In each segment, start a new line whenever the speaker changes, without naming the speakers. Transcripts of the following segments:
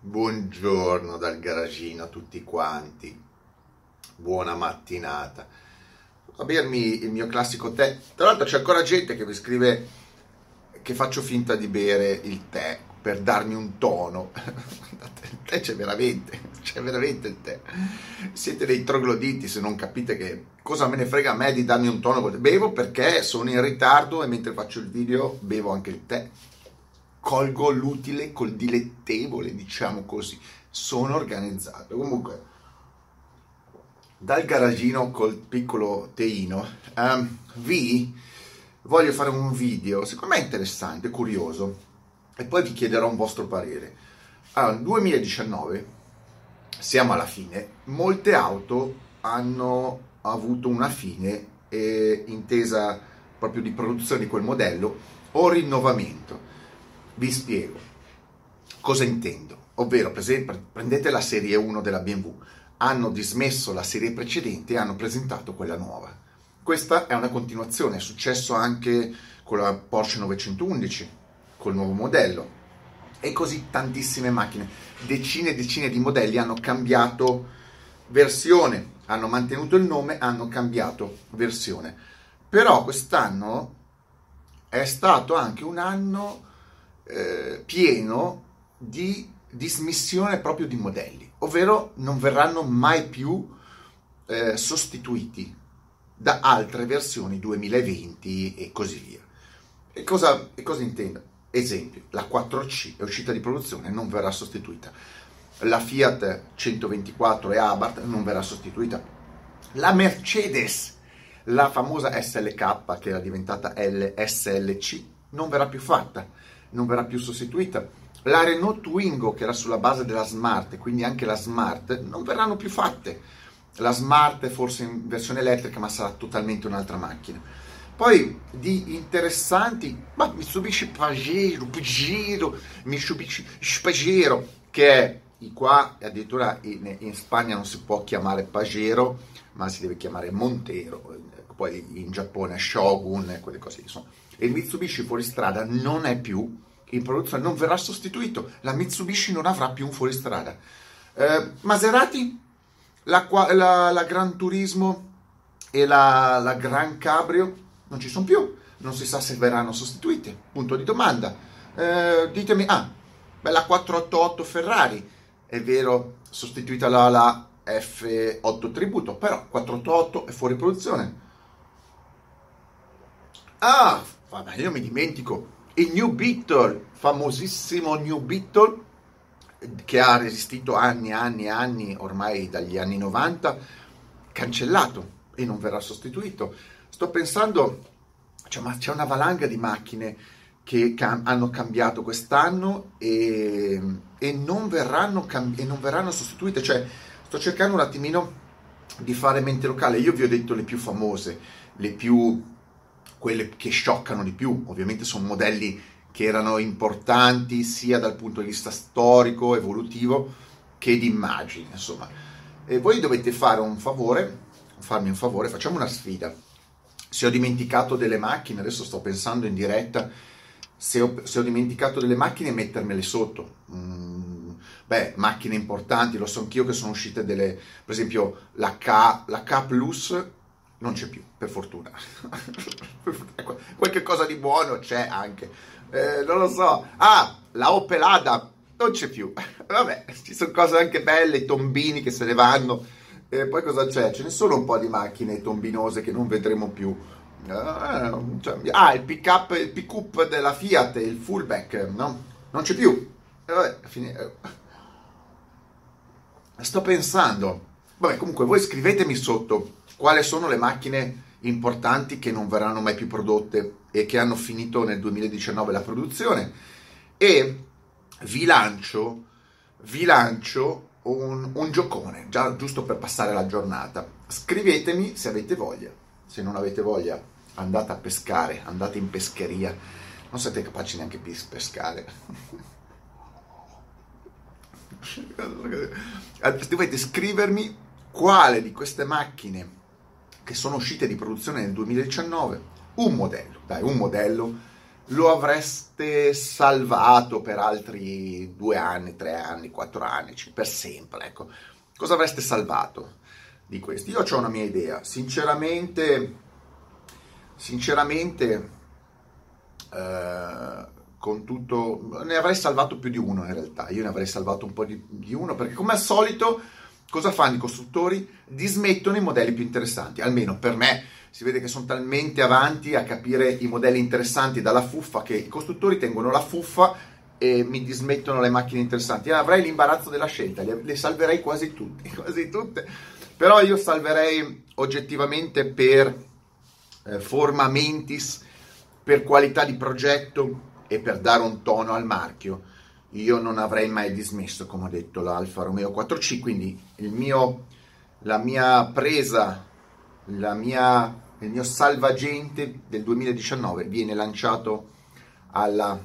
Buongiorno dal garagino a tutti quanti. Buona mattinata. A bermi il mio classico tè. Tra l'altro c'è ancora gente che mi scrive che faccio finta di bere il tè per darmi un tono. Il tè c'è veramente, c'è veramente il tè. Siete dei trogloditi se non capite che cosa me ne frega a me di darmi un tono. Bevo perché sono in ritardo e mentre faccio il video bevo anche il tè colgo l'utile col dilettevole, diciamo così. Sono organizzato. Comunque, dal garagino col piccolo teino, um, vi voglio fare un video, secondo me interessante, curioso, e poi vi chiederò un vostro parere. Allora, nel 2019, siamo alla fine, molte auto hanno avuto una fine eh, intesa proprio di produzione di quel modello o rinnovamento vi spiego cosa intendo, ovvero prendete la serie 1 della BMW, hanno dismesso la serie precedente e hanno presentato quella nuova. Questa è una continuazione, è successo anche con la Porsche 911, col nuovo modello, e così tantissime macchine, decine e decine di modelli hanno cambiato versione, hanno mantenuto il nome, hanno cambiato versione. Però quest'anno è stato anche un anno eh, pieno di dismissione proprio di modelli, ovvero non verranno mai più eh, sostituiti da altre versioni 2020 e così via. E cosa, e cosa intendo? Esempio, la 4C è uscita di produzione, non verrà sostituita. La Fiat 124 e Abarth non verrà sostituita. La Mercedes, la famosa SLK che era diventata LSLC, non verrà più fatta non verrà più sostituita. La Renault Twingo, che era sulla base della Smart, quindi anche la Smart, non verranno più fatte. La Smart forse in versione elettrica, ma sarà totalmente un'altra macchina. Poi di interessanti, ma Mitsubishi Pajero, Pajero, Mitsubishi Pajero, che è qua addirittura in, in, Spagna non si può chiamare Pajero, ma si deve chiamare Montero, poi in Giappone Shogun, quelle cose insomma e il Mitsubishi fuoristrada non è più in produzione, non verrà sostituito. La Mitsubishi non avrà più un fuoristrada. Eh, Maserati, la, la, la, Gran Turismo e la, la Gran Cabrio non ci sono più, non si sa se verranno sostituite. Punto di domanda. Eh, ditemi, ah, beh, la 488 Ferrari, è vero, sostituita la, la F8 Tributo, però 488 è fuori produzione. Ah, vabbè, io mi dimentico, il New Beetle, famosissimo New Beetle, che ha resistito anni e anni e anni, ormai dagli anni 90, cancellato e non verrà sostituito. Sto pensando, cioè, ma c'è una valanga di macchine che cam- hanno cambiato quest'anno e, e, non verranno cam- e non verranno sostituite. Cioè, sto cercando un attimino di fare mente locale. Io vi ho detto le più famose, le più quelle che scioccano di più. Ovviamente sono modelli che erano importanti sia dal punto di vista storico, evolutivo, che di immagine, insomma. E voi dovete fare un favore, farmi un favore, facciamo una sfida. Se ho dimenticato delle macchine, adesso sto pensando in diretta, se ho, se ho dimenticato delle macchine mettermele sotto. Mm, beh, macchine importanti, lo so anch'io che sono uscite delle, per esempio la K, la K Plus non c'è più, per fortuna. Qualche cosa di buono c'è anche. Eh, non lo so. Ah, la Opel Adam non c'è più. Vabbè, ci sono cose anche belle, i tombini che se ne vanno. E poi cosa c'è? Ce ne sono un po' di macchine tombinose che non vedremo più. Ah, cioè, ah il pick up, il pick up della Fiat, il fullback, no? Non c'è più. E vabbè, fine... Sto pensando. Vabbè, comunque voi scrivetemi sotto quali sono le macchine importanti che non verranno mai più prodotte e che hanno finito nel 2019 la produzione e vi lancio, vi lancio un, un giocone, già giusto per passare la giornata. Scrivetemi se avete voglia, se non avete voglia andate a pescare, andate in pescheria, non siete capaci neanche di pescare. Dovete scrivermi quale di queste macchine che sono uscite di produzione nel 2019, un modello, dai, un modello lo avreste salvato per altri due anni, tre anni, quattro anni, per sempre, ecco. Cosa avreste salvato di questi? Io ho una mia idea, sinceramente, sinceramente, eh, con tutto, ne avrei salvato più di uno in realtà, io ne avrei salvato un po' di, di uno, perché come al solito, cosa fanno i costruttori? Dismettono i modelli più interessanti, almeno per me, si vede che sono talmente avanti a capire i modelli interessanti dalla fuffa che i costruttori tengono la fuffa e mi dismettono le macchine interessanti. avrei l'imbarazzo della scelta, le, le salverei quasi tutte, quasi tutte. Però io salverei oggettivamente per eh, forma mentis, per qualità di progetto e per dare un tono al marchio. Io non avrei mai dismesso, come ho detto, l'Alfa Romeo 4C, quindi mio, la mia presa mia, il mio salvagente del 2019 viene lanciato alla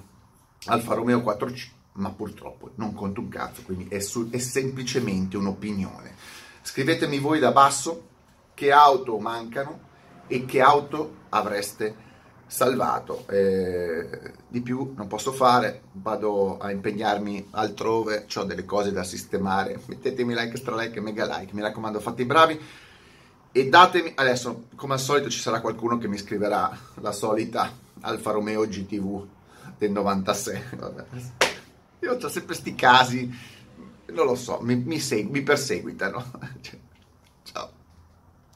Alfa Romeo 4C, ma purtroppo non conto un cazzo, quindi è, su, è semplicemente un'opinione. Scrivetemi voi da basso che auto mancano e che auto avreste salvato. Eh, di più non posso fare, vado a impegnarmi altrove, ho delle cose da sistemare. Mettetemi like, stra like mega like, mi raccomando, fate i bravi e datemi, adesso come al solito ci sarà qualcuno che mi scriverà la solita Alfa Romeo GTV del 96, Vabbè. io ho sempre questi casi, non lo so, mi, mi, segu- mi perseguitano. Cioè,